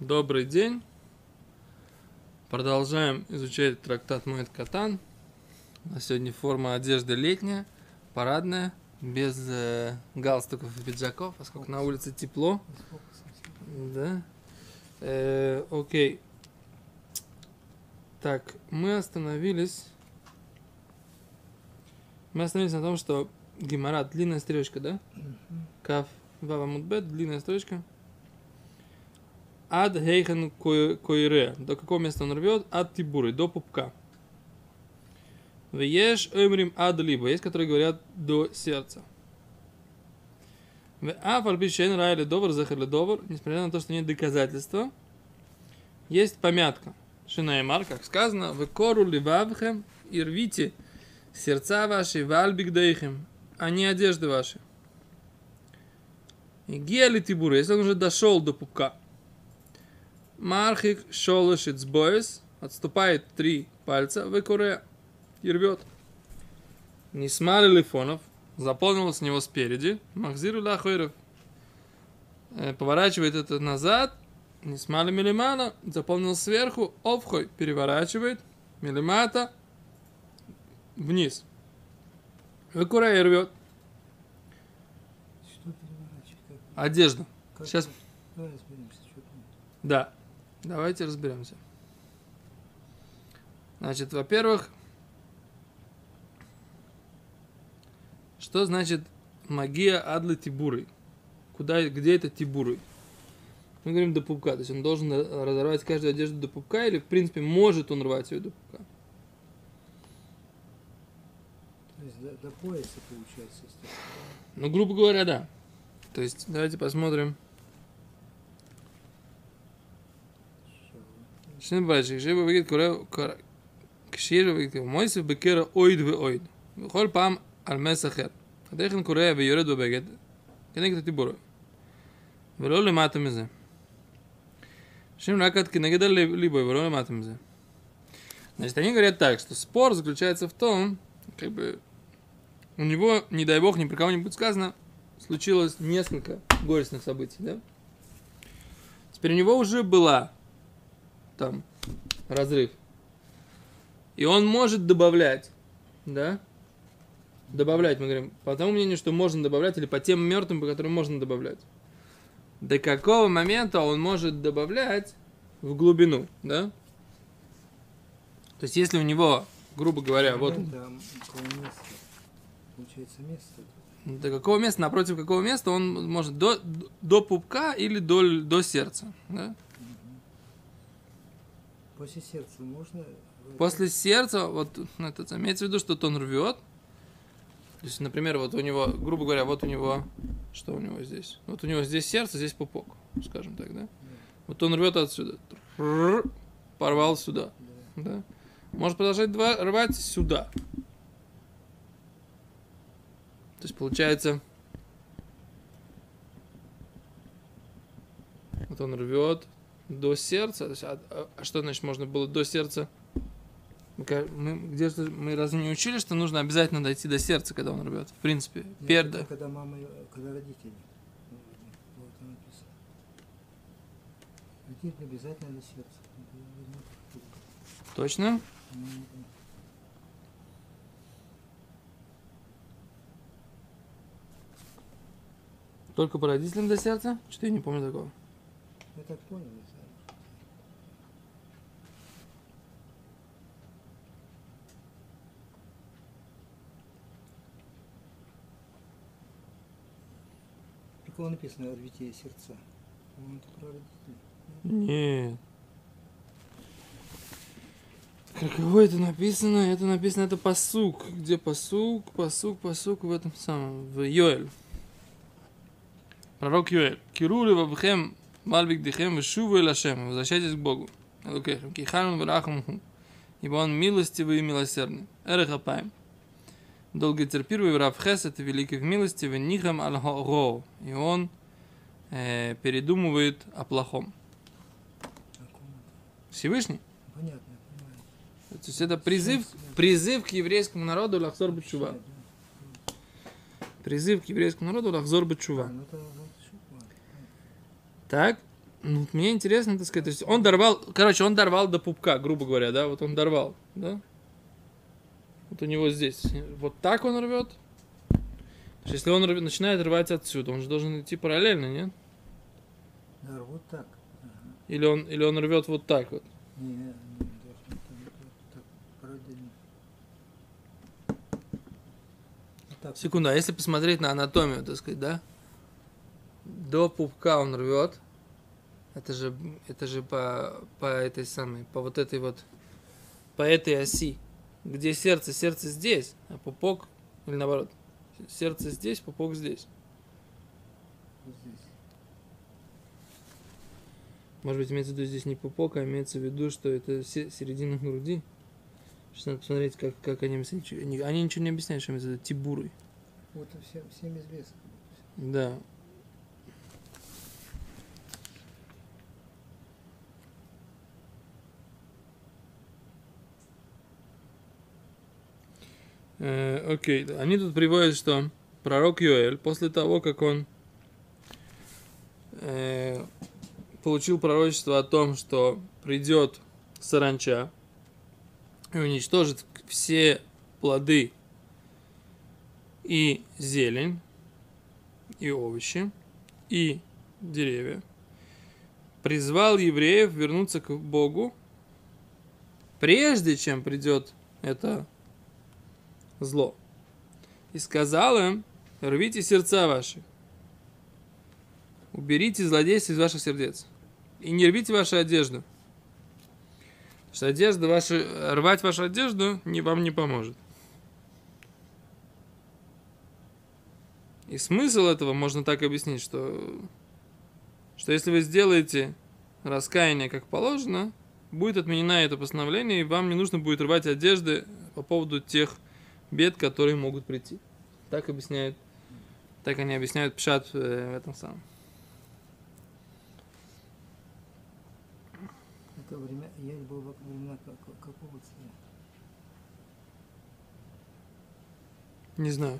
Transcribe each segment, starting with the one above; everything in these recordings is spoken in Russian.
Добрый день. Продолжаем изучать трактат Моэт Катан. У нас сегодня форма одежды летняя, парадная, без э, галстуков и пиджаков, поскольку на улице тепло. Да. Э, окей. Так, мы остановились. Мы остановились на том, что Гимара длинная стрелочка, да? Каф Вава Мудбет, длинная строчка. Ад Хейхен Койре. До какого места он рвет? Ад Тибуры, до пупка. Вееш Эмрим Ад Либо. Есть, которые говорят до сердца. В Афальбишен Райли Довар Захарли Довар. Несмотря на то, что нет доказательства, есть помятка. Шинаймар, как сказано, в кору ливавхем и рвите сердца ваши, вальбигдейхем, а не одежды ваши. И гели тибуры, если он уже дошел до пупка. Мархик шолошиц боес, отступает три пальца, выкуре и рвет. Не смали лифонов, заполнил с него спереди, махзиру лахойров. Поворачивает это назад, не смали милимана, заполнил сверху, овхой переворачивает, милимата вниз. Выкуре и рвет. Одежда. как Сейчас, там. да. Давайте разберемся. Значит, во-первых, что значит магия адлы тибуры? Куда, где это тибуры? Мы говорим до пупка, то есть он должен разорвать каждую одежду до пупка, или в принципе может он рвать ее до пупка? То есть до, до пояса получается. Ну, грубо говоря, да. То есть, давайте посмотрим. Что? שני בראשי, כשאבא בגיד קורא, קורא- כשיר בגיד מויסף בקרע אויד ואויד. בכל פעם על מס אחר. הדרכן קורא ויורד בבגד, כנגד הטיבורו. ולא למטה מזה. שם רק עד כנגד הליבוי, ולא למטה מזה. Значит, они говорят так, что спор заключается в том, как бы у него, не дай бог, ни про кого не будет сказано, случилось несколько горестных событий, да? Теперь у него уже была там разрыв. И он может добавлять, да? Добавлять, мы говорим, по тому мнению, что можно добавлять, или по тем мертвым, по которым можно добавлять. До какого момента он может добавлять в глубину, да? То есть, если у него, грубо говоря, вот места. Получается место. до какого места, напротив какого места он может до, до пупка или до, до сердца, да? После сердца можно... э, После сердца, вот ну, это имеется в виду, что он рвет. То есть, например, вот у него, грубо говоря, вот у него, что у него здесь? Вот у него здесь сердце, здесь пупок, скажем так, да? Вот он рвет отсюда, порвал сюда, Да. да? Может продолжать два- рвать сюда. То есть получается, вот он рвет до сердца. То есть, а, а- а что значит можно было до сердца? Мы, мы где-то мы разве не учили, что нужно обязательно дойти до сердца, когда он рвет? В принципе, Нет, перда. это Когда мама, э, когда родители. Ну, Вот там написано. Родитель обязательно до сердца. Точно? Ну, Только по родителям до сердца? Что я не помню такого. Так понял. не знаю. Про кого написано «рвите сердца»? По-моему, это про родителей. Нет. Каково это написано? Это написано, это посук. Где посук? Посук, посук в этом самом, в Йоэль. Пророк Йоэль. Кирули вабхем мальбик дихем вешуву эль Ашем. Возвращайтесь к Богу. Элокехем. Кихану врахамуху. Ибо он милостивый и милосердный. Эрехапаем. Долготерпивый в Равхесет и великий в милости в Нихам аль. И он э, передумывает о плохом. Всевышний. Понятно, понимаю. То есть это призыв, призыв к еврейскому народу лахзор бачува. Призыв к еврейскому народу лахзор А, бачува. ну это. Так, Ну, мне интересно, так сказать, то есть он дорвал, короче, он дорвал до пупка, грубо говоря, да, вот он дорвал, да? Вот у него здесь, вот так он рвет. То есть, Если он рвет- начинает рвать отсюда, он же должен идти параллельно, нет? Да, вот так. Ага. Или он, или он рвет вот так вот. Не, так. Секунду, а если посмотреть на анатомию, так сказать, да? До пупка он рвет. Это же, это же по, по этой самой, по вот этой вот, по этой оси. Где сердце? Сердце здесь, а пупок, или наоборот, сердце здесь, пупок здесь. Может быть, имеется в виду здесь не пупок, а имеется в виду, что это се- середина груди. Сейчас надо посмотреть, как, как они, объясняют. они, ничего не объясняют, что имеется в виду тибурой. Вот всем, всем известно. Да. Окей, да. они тут приводят, что пророк Йоэль, после того, как он э, получил пророчество о том, что придет саранча и уничтожит все плоды и зелень, и овощи, и деревья, призвал евреев вернуться к Богу, прежде чем придет это зло. И сказал им, рвите сердца ваши, уберите злодейство из ваших сердец, и не рвите вашу одежду. Что одежда ваша, рвать вашу одежду не, вам не поможет. И смысл этого можно так объяснить, что, что если вы сделаете раскаяние как положено, будет отменено это постановление, и вам не нужно будет рвать одежды по поводу тех бед, которые могут прийти. Так объясняют, так они объясняют пшат э, в этом самом. Это время, я был во времена как- как- какого царя? Не знаю,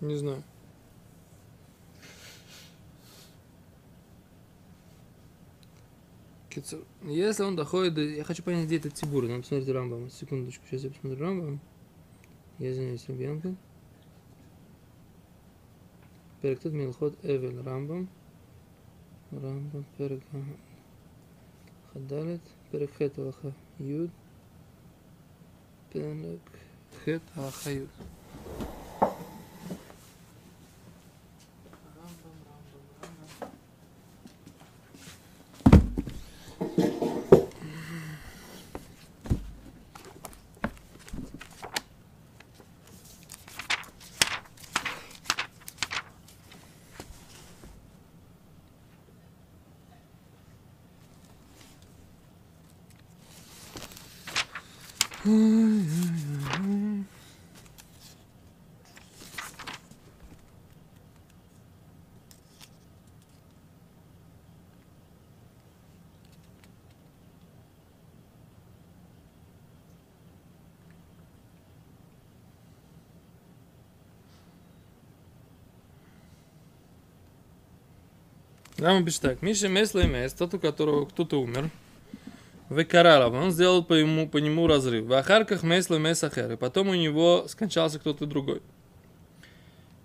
не знаю. Если он доходит до... Я хочу понять, где этот Тибур. Надо посмотреть Рамбам. Секундочку, сейчас я посмотрю Рамбам. Я извиняюсь, Рубьянка. Перек тут Милхот Эвель Рамбам. Рамбам, Перек Хадалет. Перек Хет Алаха Юд. Перек Хет Алаха Юд. Рама пишет. Миша Месла и Мес, тот, у которого кто-то умер, Векаралов, он сделал по, ему, по нему разрыв. В Ахарках Месла Мес Ахер, и потом у него скончался кто-то другой.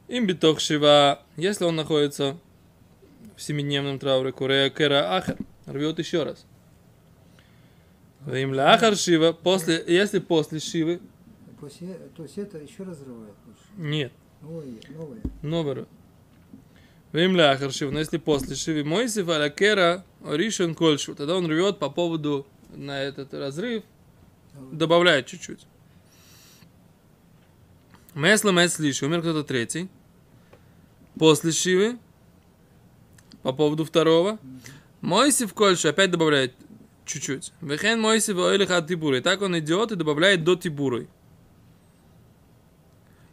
Им битох Шива, если он находится в семидневном трауре, Курея Кера Ахер, рвет еще раз. Им Ахар Шива, после, если после Шивы, После, то есть это еще разрывает? Нет, Новое, новое. Новое. Вим ляхар шив, но если после шиви Мойсиф аля кера оришен кольшу, тогда он рвет по поводу на этот разрыв, добавляет чуть-чуть. Месла мес лиши, умер кто-то третий. После шивы, по поводу второго. Мойсиф кольшу опять добавляет чуть-чуть. Вехен Мойсиф ойлих от тибуры. И так он идет и добавляет до тибуры.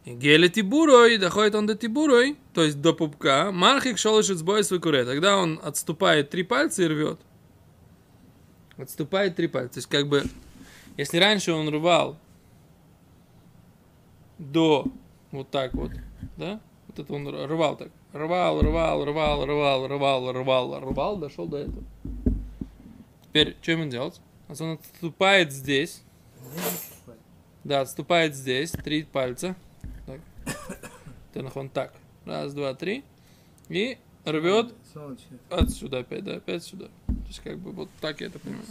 И Геле тибурой, доходит он до тибурой, то есть до пупка, мархик шолошит сбой свой куре. Тогда он отступает три пальца и рвет. Отступает три пальца. То есть как бы, если раньше он рвал до вот так вот, да? Вот это он рвал так. Рвал, рвал, рвал, рвал, рвал, рвал, рвал, дошел до этого. Теперь, что ему делать? Он отступает здесь. Да, отступает здесь. Три пальца. Так. Он так. Раз, два, три. И рвет отсюда опять, да, опять сюда. То есть, как бы, вот так я это понимаю.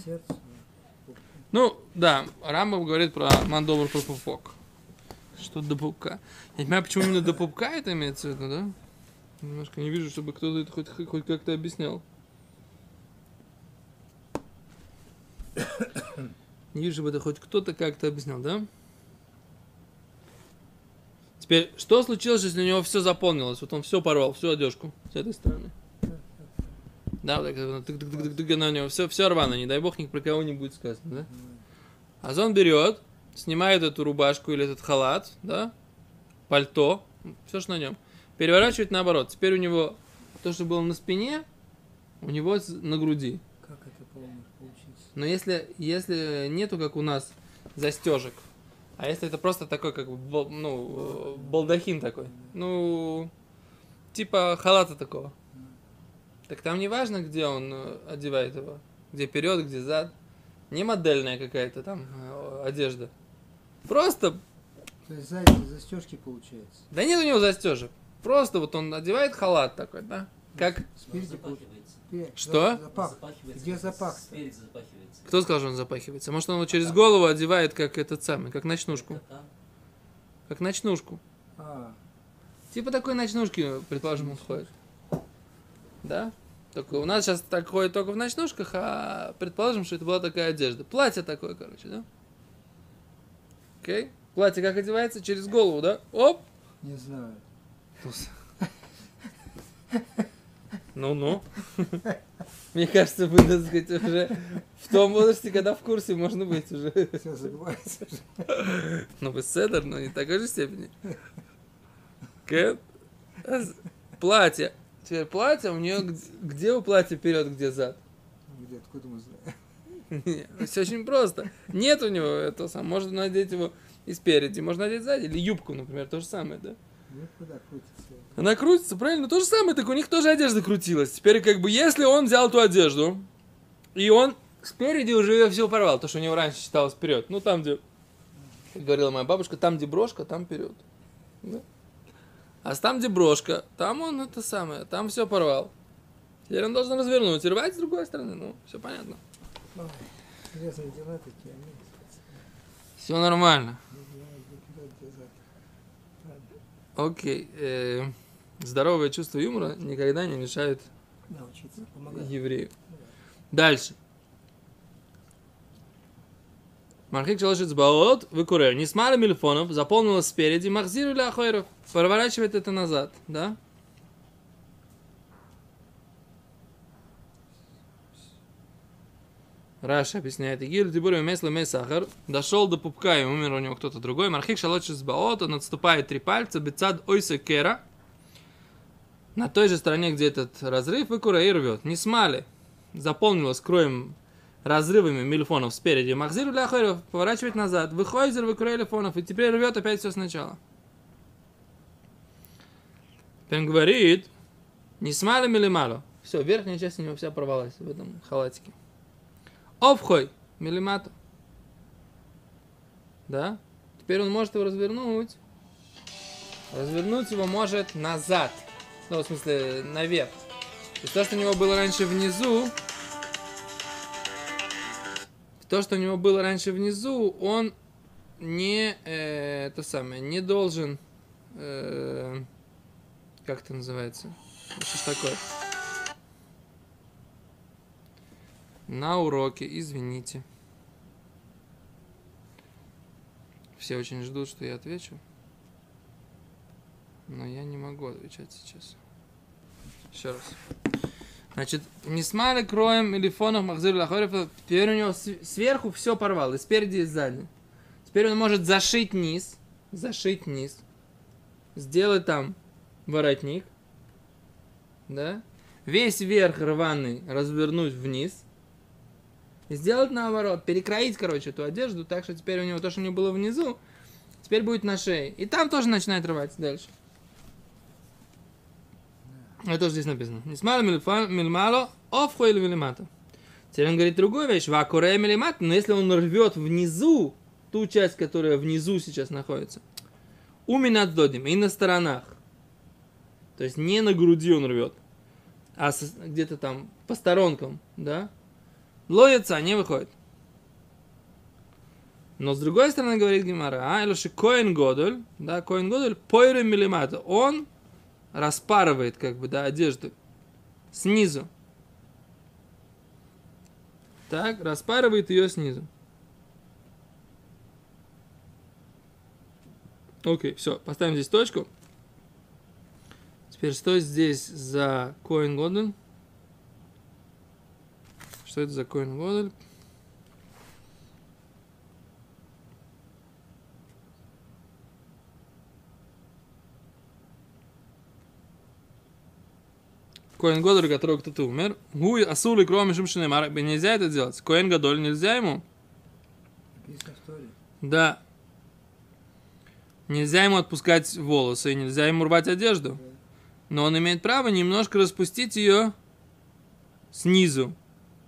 Ну, да, Рамбов говорит про мандобр про пупок. Что до пупка. Я не понимаю, почему именно до пупка это имеется в виду, да? Немножко не вижу, чтобы кто-то это хоть, хоть как-то объяснял. Не вижу, чтобы это хоть кто-то как-то объяснял, да? Теперь, что случилось, если у него все заполнилось? Вот он все порвал, всю одежку с этой стороны. Да, вот так, э, тык-тык-тык-тык, на него все, все рвано, не дай бог, ни про кого не будет сказано, да? А он берет, снимает эту рубашку или этот халат, да, пальто, все, что на нем, переворачивает наоборот. Теперь у него то, что было на спине, у него на груди. Как это по-моему получится? Но если, если нету, как у нас, застежек, а если это просто такой, как бы, ну, э, балдахин такой, ну, типа халата такого, так там не важно, где он э, одевает его, где вперед, где зад, не модельная какая-то там э, одежда. Просто, То есть сзади застежки получается. да нет у него застежек, просто вот он одевает халат такой, да, как, Спереди получается. Что? Запах. Где запахивается. кто сказал, что он запахивается, может он его через голову одевает, как этот самый, как ночнушку, как ночнушку. А, Типа такой ночнушки, предположим, он ходит. Да? Только у нас сейчас так ходит только в ночнушках, а предположим, что это была такая одежда. Платье такое, короче, да? Окей? Платье как одевается? Через голову, да? Оп! не знаю. Ну-ну. Мне кажется, вы, так сказать, уже в том возрасте, когда в курсе можно быть уже. Все забывается. Ну, бестселлер, но не в такой же степени. А с- Платье. Теперь платье, у нее где, у платья вперед, где зад? Где, откуда мы знаем? Все очень просто. Нет у него этого самого. Можно надеть его и спереди, можно надеть сзади. Или юбку, например, то же самое, да? Ну, куда крутится? Она крутится, правильно? То же самое, так у них тоже одежда крутилась. Теперь, как бы, если он взял ту одежду, и он спереди уже ее все порвал, то, что у него раньше считалось вперед. Ну, там, где, как говорила моя бабушка, там, где брошка, там вперед. Да? А там, где брошка, там он это самое, там все порвал. Теперь он должен развернуть и рвать с другой стороны. Ну, все понятно. Интересные дела такие, они. Все нормально. Окей. э, здоровое чувство юмора никогда не мешает научиться еврею. Дальше. Мархик шалашит баот, выкурер. Не смара мильфонов, заполнилось спереди, махзиру или ахойров. Проворачивает это назад, да? Раша объясняет, Игиль Тибури Месла Месахар дошел до пупка и умер у него кто-то другой. Мархик шалочис баот, он отступает три пальца, бецад ойса кера, на той же стороне, где этот разрыв, и кура и рвет. Не смали. Заполнилось кроем разрывами мильфонов спереди. Махзир для ахойров поворачивает назад. Выхойзер, выкура мильфонов. И теперь рвет опять все сначала. Теперь говорит, не смали или мало. Все, верхняя часть у него вся порвалась в этом халатике. Обхой, милимато. Да? Теперь он может его развернуть. Развернуть его может назад. Ну, в смысле, наверх. То то, что у него было раньше внизу, то, что у него было раньше внизу, он не, э, это самое, не должен, э, как это называется? Что ж такое? На уроке, извините. Все очень ждут, что я отвечу. Но я не могу отвечать сейчас. Еще раз. Значит, не смали кроем или фоном Махзир Лахорев, теперь у него сверху все порвал, и спереди, и сзади. Теперь он может зашить низ, зашить низ, сделать там воротник, да, весь верх рваный развернуть вниз, и сделать наоборот, перекроить, короче, эту одежду, так что теперь у него то, что у него было внизу, теперь будет на шее. И там тоже начинает рвать дальше. Это тоже здесь написано. Несмало мильмало, офхо или милимата. Теперь он говорит другую вещь. Вакуреем или мат, но если он рвет внизу, ту часть, которая внизу сейчас находится, уминат додим, и на сторонах. То есть не на груди он рвет, а где-то там по сторонкам, да? Лоется, не выходит. Но с другой стороны, говорит Гимара, а, или что Коин Годоль, да, Коин Годоль, пойры милимата, он распарывает, как бы, да, одежду снизу. Так, распарывает ее снизу. Окей, все, поставим здесь точку. Теперь что здесь за Коин Годоль? Что это за Коин Годоль? Коин Годоль, который кто-то умер. Гуй асули кроме шумшинемар. Нельзя это делать. Коин Гадоль нельзя ему. Да. Нельзя ему отпускать волосы, нельзя ему рвать одежду. Но он имеет право немножко распустить ее снизу.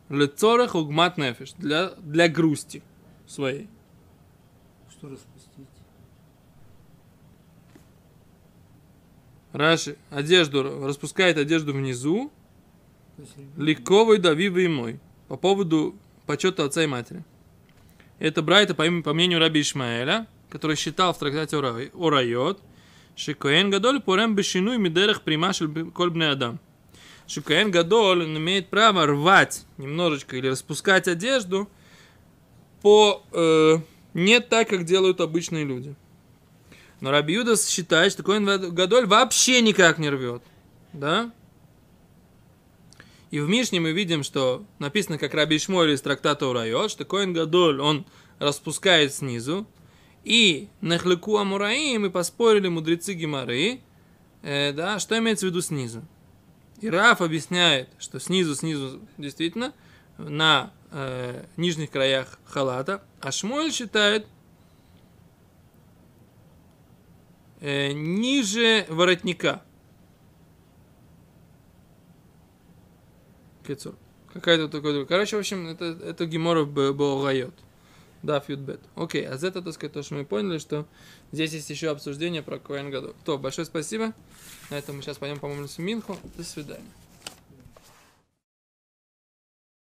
Лецорах угмат нефиш. Для, для грусти своей. Что распустить? Раши одежду, распускает одежду внизу, легковой давивы и мой. По поводу почета отца и матери. Это Брайта, по, по мнению Раби Ишмаэля, который считал в трактате Ора- Орайот, Шикоэн Гадоль порем бешину и мидерах примашель кольбный адам. Шикоэн Гадоль имеет право рвать немножечко или распускать одежду по э, не так, как делают обычные люди. Но Раби Юдас считает, что Коэн Гадоль вообще никак не рвет. Да? И в Мишне мы видим, что написано, как Раби Ишмойль из трактата Урайот, что Коэн Гадоль, он распускает снизу. И Нахлеку Амураи мы поспорили мудрецы Гимары, э, да, что имеется в виду снизу. И Раф объясняет, что снизу, снизу действительно на э, нижних краях халата, а Шмуэль считает э, ниже воротника. Кецур. Какая-то такой... Короче, в общем, это, это Геморов был райот. Да, фьюдбет. Окей, а это, так сказать, то, что мы поняли, что здесь есть еще обсуждение про Коэн Гадол. То, большое спасибо. На этом мы сейчас пойдем, по-моему, в Минху. До свидания.